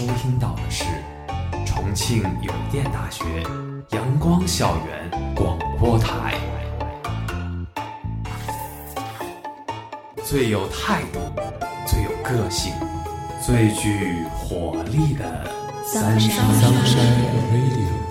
收听到的是重庆邮电大学阳光校园广播台，最有态度、最有个性、最具活力的三山 Radio。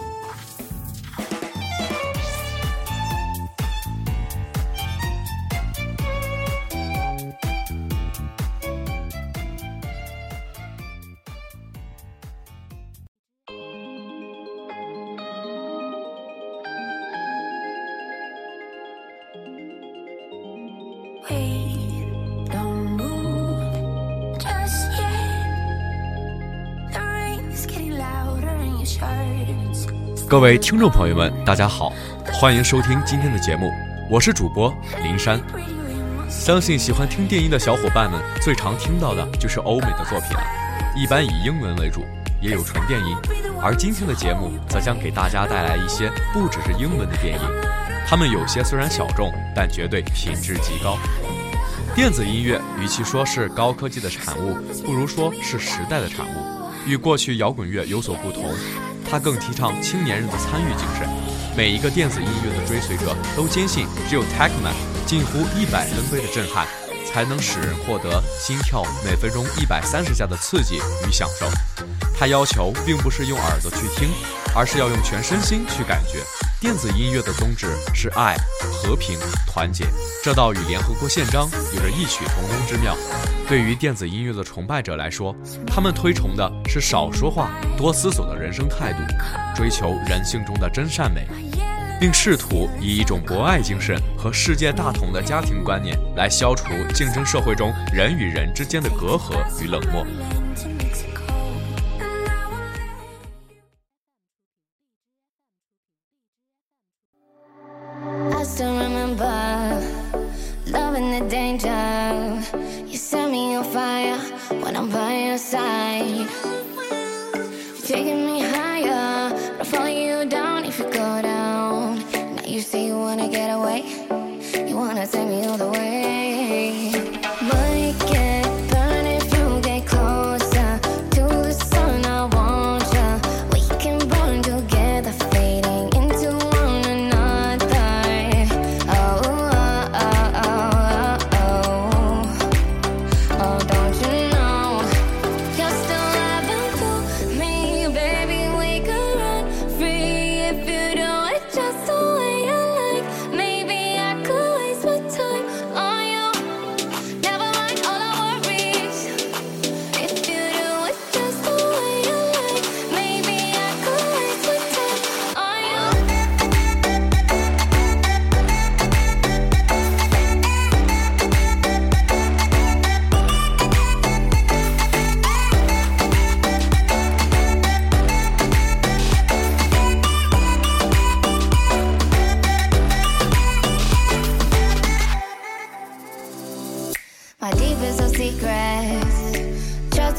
各位听众朋友们，大家好，欢迎收听今天的节目，我是主播林珊。相信喜欢听电音的小伙伴们最常听到的就是欧美的作品了，一般以英文为主，也有纯电音。而今天的节目则将给大家带来一些不只是英文的电音，它们有些虽然小众，但绝对品质极高。电子音乐与其说是高科技的产物，不如说是时代的产物，与过去摇滚乐有所不同。他更提倡青年人的参与精神。每一个电子音乐的追随者都坚信，只有 techno 近乎一百分贝的震撼，才能使人获得心跳每分钟一百三十下的刺激与享受。他要求并不是用耳朵去听，而是要用全身心去感觉。电子音乐的宗旨是爱、和平、团结，这倒与联合国宪章有着异曲同工之妙。对于电子音乐的崇拜者来说，他们推崇的是少说话、多思索的人生态度，追求人性中的真善美，并试图以一种博爱精神和世界大同的家庭观念来消除竞争社会中人与人之间的隔阂与冷漠。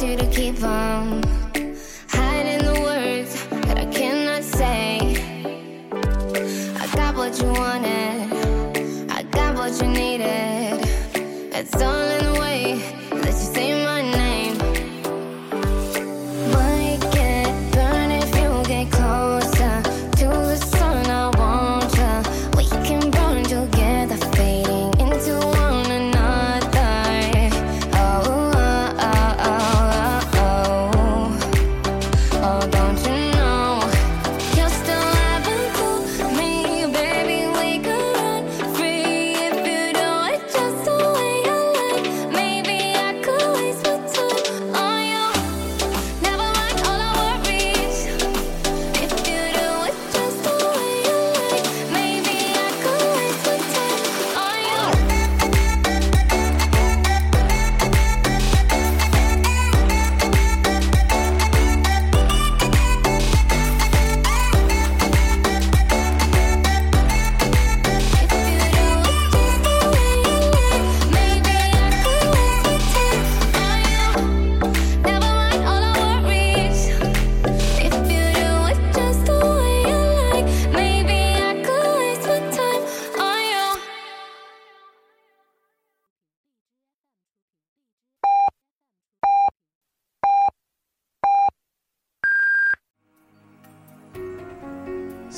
you to keep on hiding the words that I cannot say. I got what you wanted, I got what you needed. It's all in the way.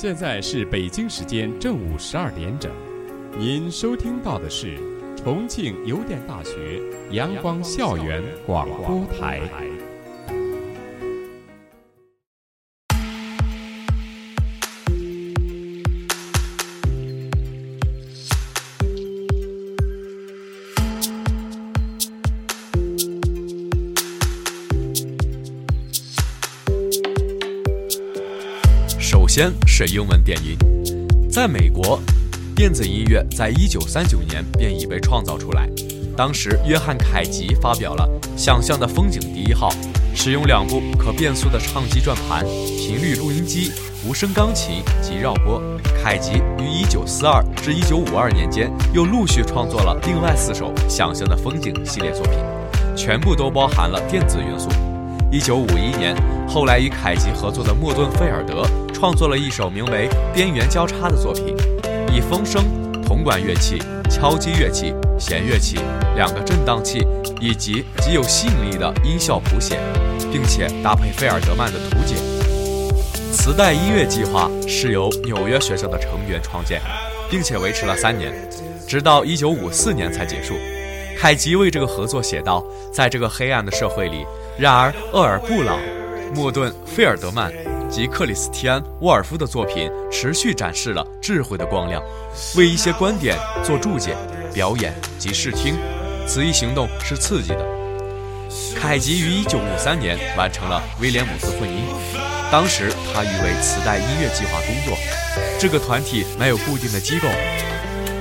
现在是北京时间正午十二点整，您收听到的是重庆邮电大学阳光校园广播台。先是英文电音，在美国，电子音乐在一九三九年便已被创造出来。当时，约翰·凯吉发表了《想象的风景第一号》，使用两部可变速的唱机转盘、频率录音机、无声钢琴及绕播。凯吉于一九四二至一九五二年间又陆续创作了另外四首《想象的风景》系列作品，全部都包含了电子元素。一九五一年，后来与凯吉合作的莫顿·菲尔德创作了一首名为《边缘交叉》的作品，以风声、铜管乐器、敲击乐器、弦乐器、两个振荡器以及极有吸引力的音效谱写，并且搭配费尔德曼的图解。磁带音乐计划是由纽约学校的成员创建，并且维持了三年，直到一九五四年才结束。凯吉为这个合作写道：“在这个黑暗的社会里。”然而，厄尔布朗、莫顿、费尔德曼及克里斯提安·沃尔夫的作品持续展示了智慧的光亮，为一些观点做注解、表演及视听。此一行动是刺激的。凯吉于1953年完成了威廉姆斯混音，当时他欲为磁带音乐计划工作。这个团体没有固定的机构，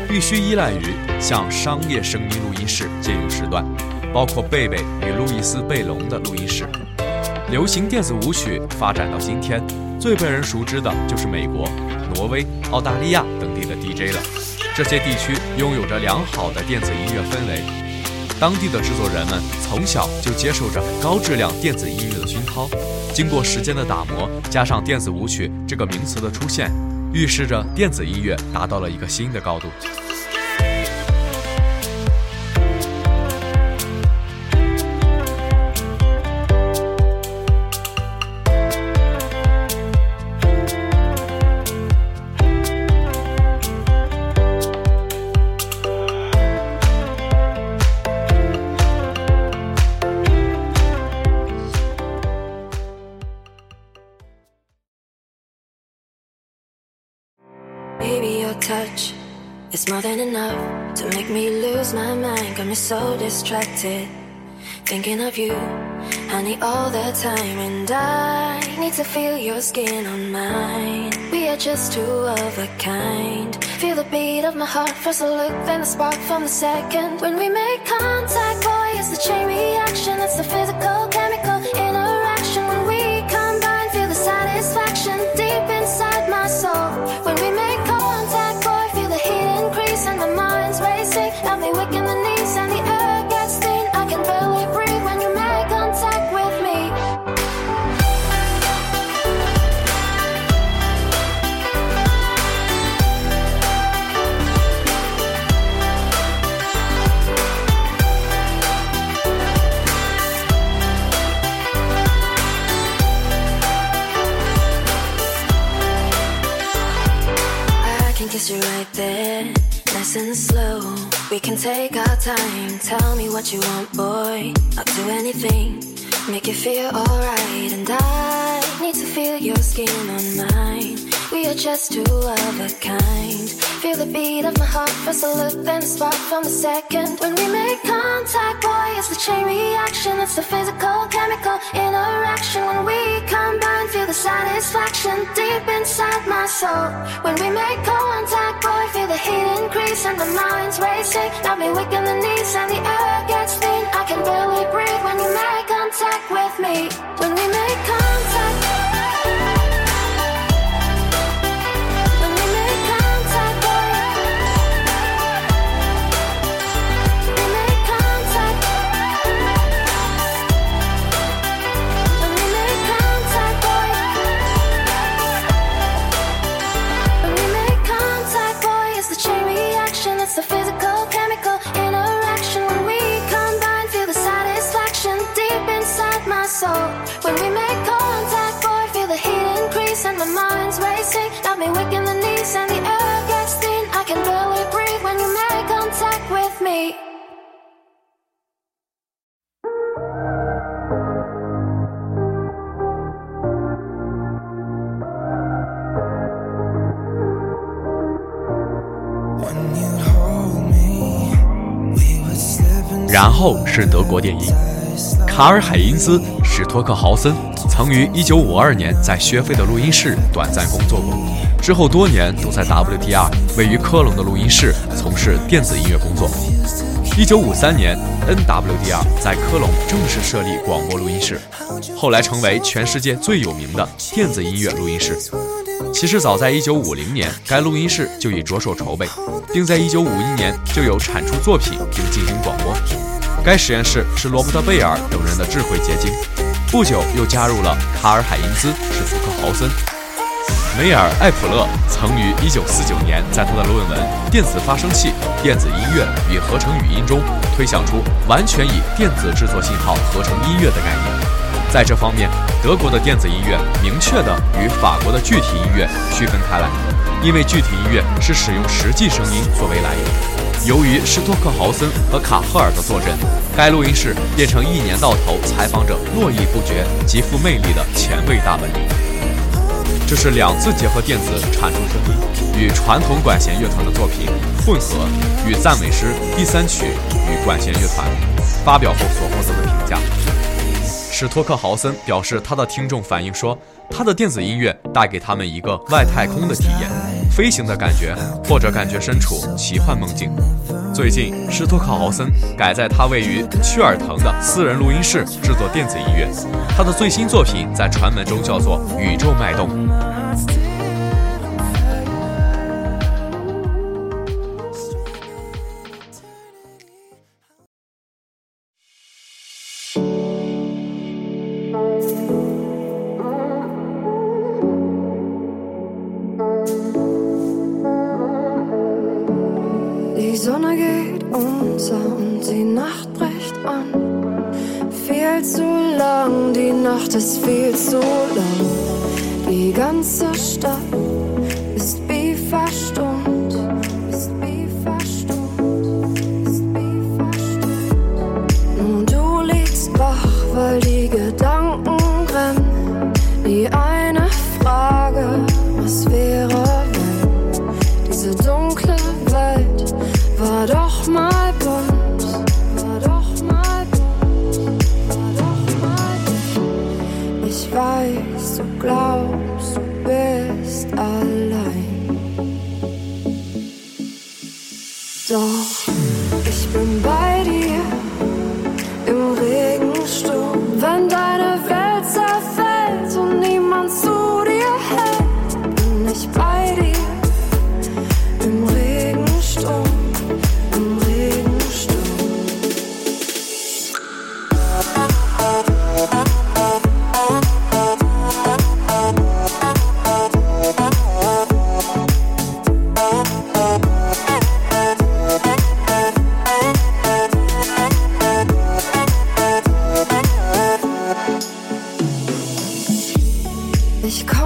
必须依赖于向商业声音录音室借用时段。包括贝贝与路易斯·贝隆的录音室。流行电子舞曲发展到今天，最被人熟知的就是美国、挪威、澳大利亚等地的 DJ 了。这些地区拥有着良好的电子音乐氛围，当地的制作人们从小就接受着高质量电子音乐的熏陶。经过时间的打磨，加上电子舞曲这个名词的出现，预示着电子音乐达到了一个新的高度。Is more than enough to make me lose my mind. Got me so distracted, thinking of you, honey, all the time. And I need to feel your skin on mine. We are just two of a kind. Feel the beat of my heart, first a look, then the spark from the second. When we make contact, boy, it's the chain reaction. It's the physical, chemical what you want, boy. I'll do anything, make you feel alright. And I need to feel your skin on mine. We are just two of a kind. Feel the beat of my heart, first a look, then a spark from the second. When we make contact, boy, it's the chain reaction. It's the physical, chemical interaction. When we combine, feel the satisfaction deep inside my soul. When we make contact, boy, feel the heat increase and the mind's racing. Got me weak in the knees and the air me. 然后是德国电影，卡尔海因兹·史托克豪森曾于1952年在薛菲的录音室短暂工作过。之后多年都在 WDR 位于科隆的录音室从事电子音乐工作。1953年，NWDR 在科隆正式设立广播录音室，后来成为全世界最有名的电子音乐录音室。其实早在1950年，该录音室就已着手筹备，并在1951年就有产出作品并进行广播。该实验室是罗伯特·贝尔等人的智慧结晶，不久又加入了卡尔·海因兹·史福克豪森。梅尔·艾普勒曾于1949年在他的论文《电子发生器、电子音乐与合成语音》中推想出完全以电子制作信号合成音乐的概念。在这方面，德国的电子音乐明确地与法国的具体音乐区分开来，因为具体音乐是使用实际声音作为来源。由于施托克豪森和卡赫尔的坐镇，该录音室变成一年到头采访者络绎不绝、极富魅力的前卫大本营。这是两次结合电子产出声音与传统管弦乐团的作品混合与赞美诗第三曲与管弦乐团发表后所获得的评价。史托克豪森表示，他的听众反映说，他的电子音乐带给他们一个外太空的体验。飞行的感觉，或者感觉身处奇幻梦境。最近，施托克豪森改在他位于屈尔滕的私人录音室制作电子音乐。他的最新作品在传闻中叫做《宇宙脉动》。I don't Ich komm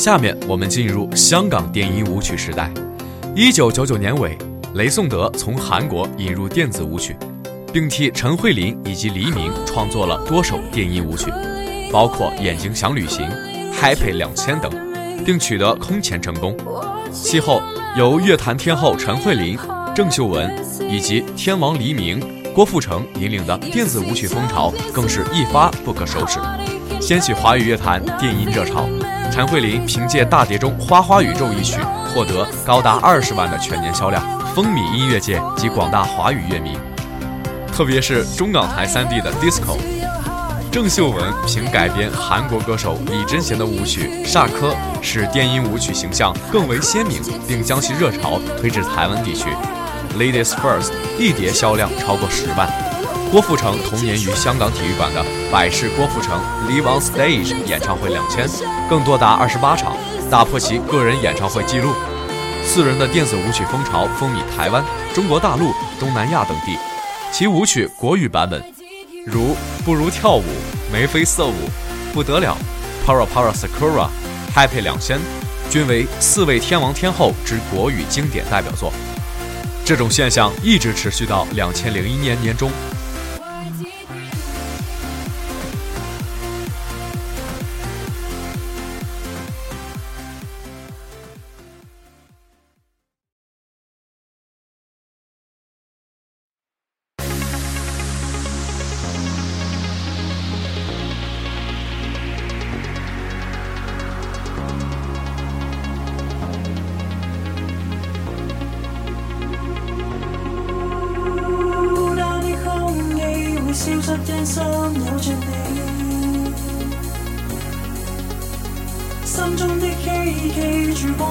下面我们进入香港电音舞曲时代。一九九九年尾，雷颂德从韩国引入电子舞曲，并替陈慧琳以及黎明创作了多首电音舞曲，包括《眼睛想旅行》、《Happy 两千》等，并取得空前成功。其后，由乐坛天后陈慧琳、郑秀文以及天王黎明、郭富城引领的电子舞曲风潮更是一发不可收拾，掀起华语乐坛电音热潮。陈慧琳凭借《大碟中花花宇宙》一曲，获得高达二十万的全年销量，风靡音乐界及广大华语乐迷。特别是中港台三地的 disco，郑秀文凭改编韩国歌手李贞贤的舞曲《煞科》，使电音舞曲形象更为鲜明，并将其热潮推至台湾地区。Ladies First 一碟销量超过十万。郭富城同年于香港体育馆的百事郭富城 Live on Stage 演唱会两千，更多达二十八场，打破其个人演唱会纪录。四人的电子舞曲风潮风靡台湾、中国大陆、东南亚等地，其舞曲国语版本如《不如跳舞》《眉飞色舞》《不得了》《Para Para Sakura》《Happy 两千》，均为四位天王天后之国语经典代表作。这种现象一直持续到两千零一年年中。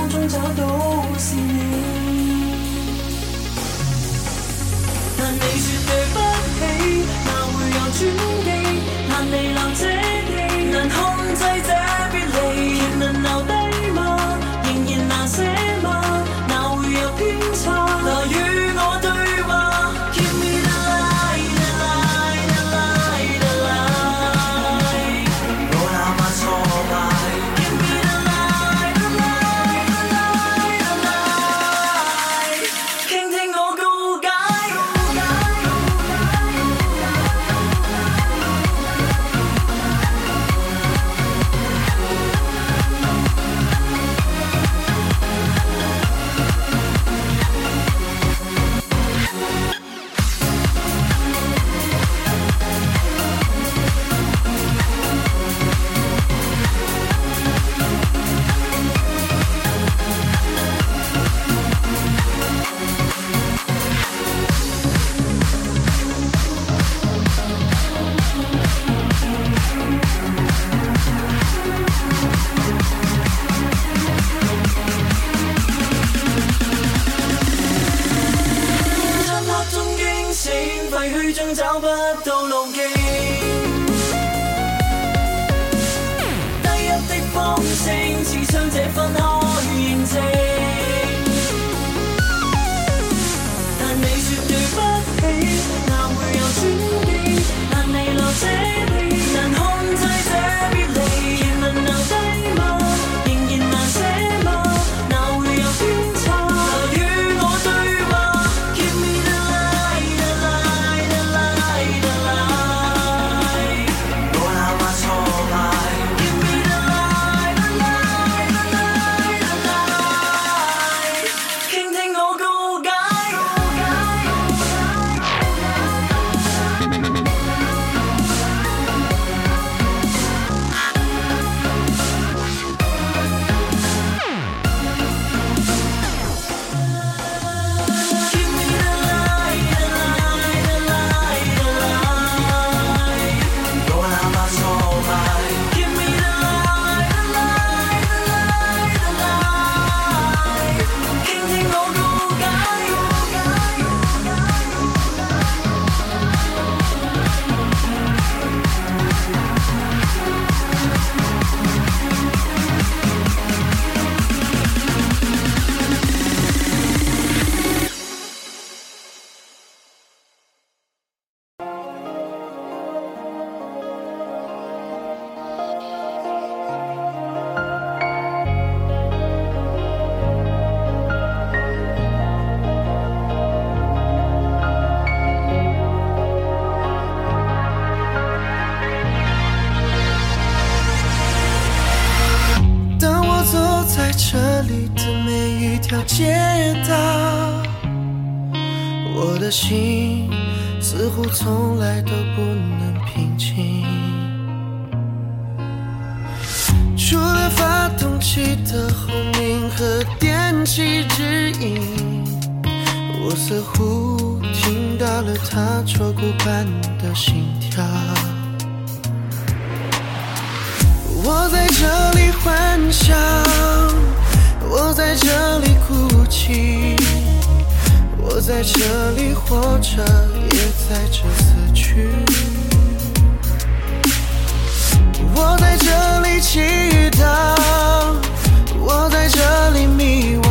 中找到是悲伤这份。街道，我的心似乎从来都不能平静。除了发动机的轰鸣和电气指引，我似乎听到了他锣鼓般的心跳。我在这里幻想，我在这里哭泣，我在这里活着，也在这死去。我在这里祈祷，我在这里迷惘，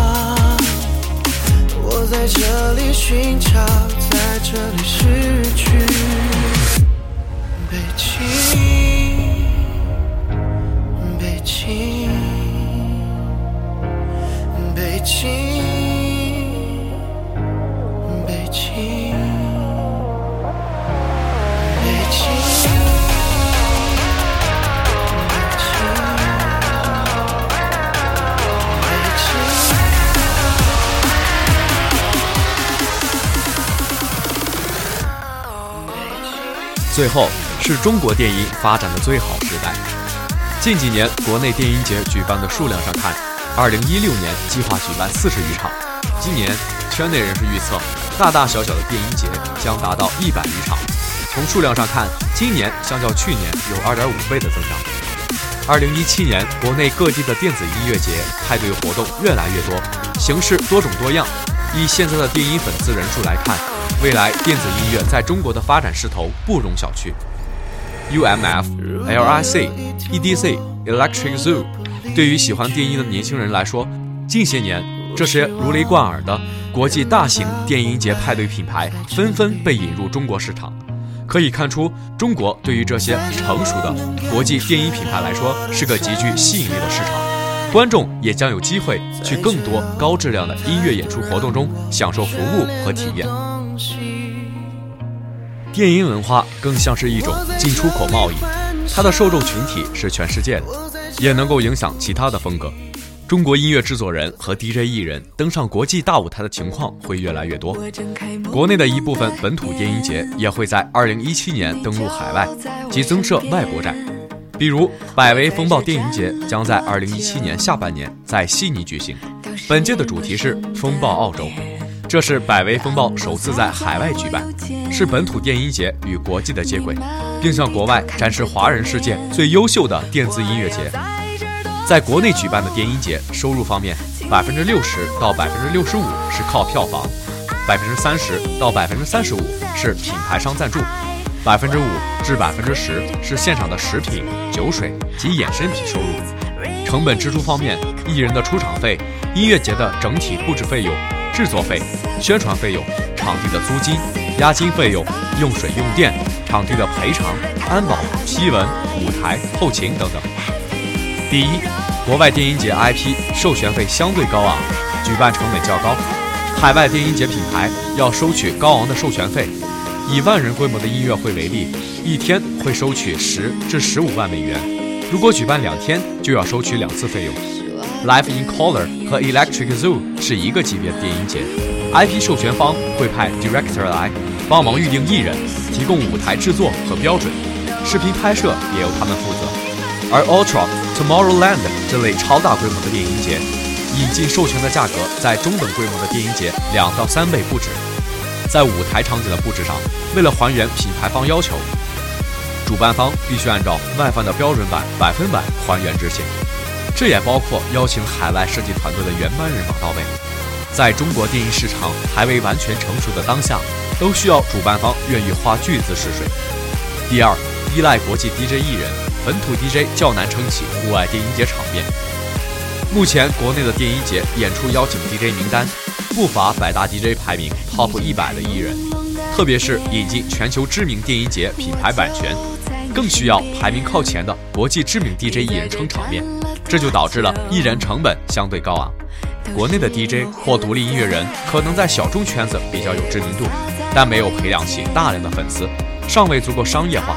我在这里寻找，在这里失是中国电音发展的最好时代。近几年国内电音节举办的数量上看，2016年计划举办四十余场，今年圈内人士预测，大大小小的电音节将达到一百余场。从数量上看，今年相较去年有2.5倍的增长。2017年国内各地的电子音乐节派对活动越来越多，形式多种多样。以现在的电音粉丝人数来看，未来电子音乐在中国的发展势头不容小觑。UMF、LIC、EDC、Electric Zoo，对于喜欢电音的年轻人来说，近些年这些如雷贯耳的国际大型电音节派对品牌纷纷被引入中国市场。可以看出，中国对于这些成熟的国际电音品牌来说是个极具吸引力的市场，观众也将有机会去更多高质量的音乐演出活动中享受服务和体验。电音文化更像是一种进出口贸易，它的受众群体是全世界的，也能够影响其他的风格。中国音乐制作人和 DJ 艺人登上国际大舞台的情况会越来越多。国内的一部分本土电音节也会在2017年登陆海外及增设外国站，比如百威风暴电音节将在2017年下半年在悉尼举行。本届的主题是风暴澳洲，这是百威风暴首次在海外举办，是本土电音节与国际的接轨，并向国外展示华人世界最优秀的电子音乐节。在国内举办的电音节收入方面，百分之六十到百分之六十五是靠票房，百分之三十到百分之三十五是品牌商赞助，百分之五至百分之十是现场的食品、酒水及衍生品收入。成本支出方面，艺人的出场费、音乐节的整体布置费用、制作费、宣传费用、场地的租金、押金费用、用水用电、场地的赔偿、安保、批文、舞台、后勤等等。第一，国外电音节 IP 授权费相对高昂，举办成本较高，海外电音节品牌要收取高昂的授权费。以万人规模的音乐会为例，一天会收取十至十五万美元，如果举办两天，就要收取两次费用。Live in Color 和 Electric Zoo 是一个级别的电音节，IP 授权方会派 director 来帮忙预定艺人，提供舞台制作和标准，视频拍摄也由他们负责。而 Ultra、Tomorrowland 这类超大规模的电音节，引进授权的价格在中等规模的电音节两到三倍不止。在舞台场景的布置上，为了还原品牌方要求，主办方必须按照外放的标准版百分百还原执行。这也包括邀请海外设计团队的原班人马到位。在中国电音市场还未完全成熟的当下，都需要主办方愿意花巨资试水。第二，依赖国际 DJ 艺人。本土 DJ 较难撑起户外电音节场面。目前国内的电音节演出邀请 DJ 名单不乏百大 DJ 排名 TOP 一百的艺人，特别是引进全球知名电音节品牌版权，更需要排名靠前的国际知名 DJ 艺人撑场面，这就导致了艺人成本相对高昂。国内的 DJ 或独立音乐人可能在小众圈子比较有知名度，但没有培养起大量的粉丝，尚未足够商业化。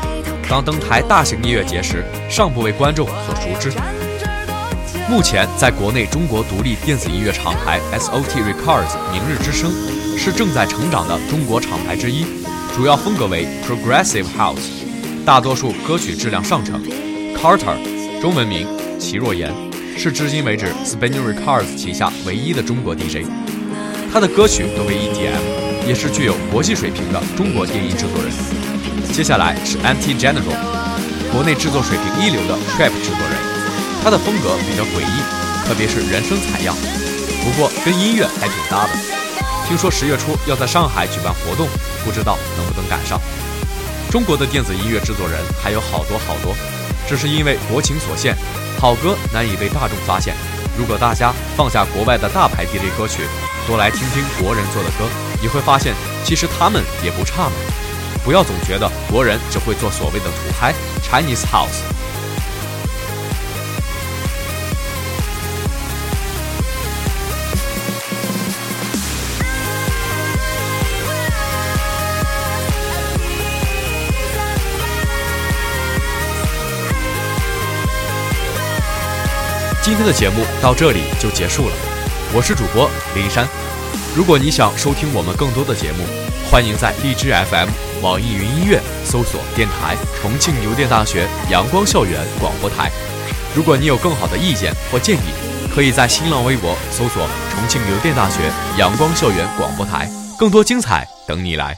当登台大型音乐节时，尚不为观众所熟知。目前在国内中国独立电子音乐厂牌 SOT Records 明日之声是正在成长的中国厂牌之一，主要风格为 Progressive House，大多数歌曲质量上乘。Carter，中文名齐若言，是至今为止 Spinnin' Records 旗下唯一的中国 DJ。他的歌曲多为 EDM，也是具有国际水平的中国电音制作人。接下来是 Anti General，国内制作水平一流的 Trap 制作人。他的风格比较诡异，特别是人声采样，不过跟音乐还挺搭的。听说十月初要在上海举办活动，不知道能不能赶上。中国的电子音乐制作人还有好多好多，只是因为国情所限，好歌难以被大众发现。如果大家放下国外的大牌 DJ 歌曲，多来听听国人做的歌，你会发现其实他们也不差嘛。不要总觉得国人只会做所谓的土嗨 Chinese House。今天的节目到这里就结束了，我是主播林珊。如果你想收听我们更多的节目，欢迎在荔枝 FM、网易云音乐搜索电台重庆邮电大学阳光校园广播台。如果你有更好的意见或建议，可以在新浪微博搜索重庆邮电大学阳光校园广播台，更多精彩等你来。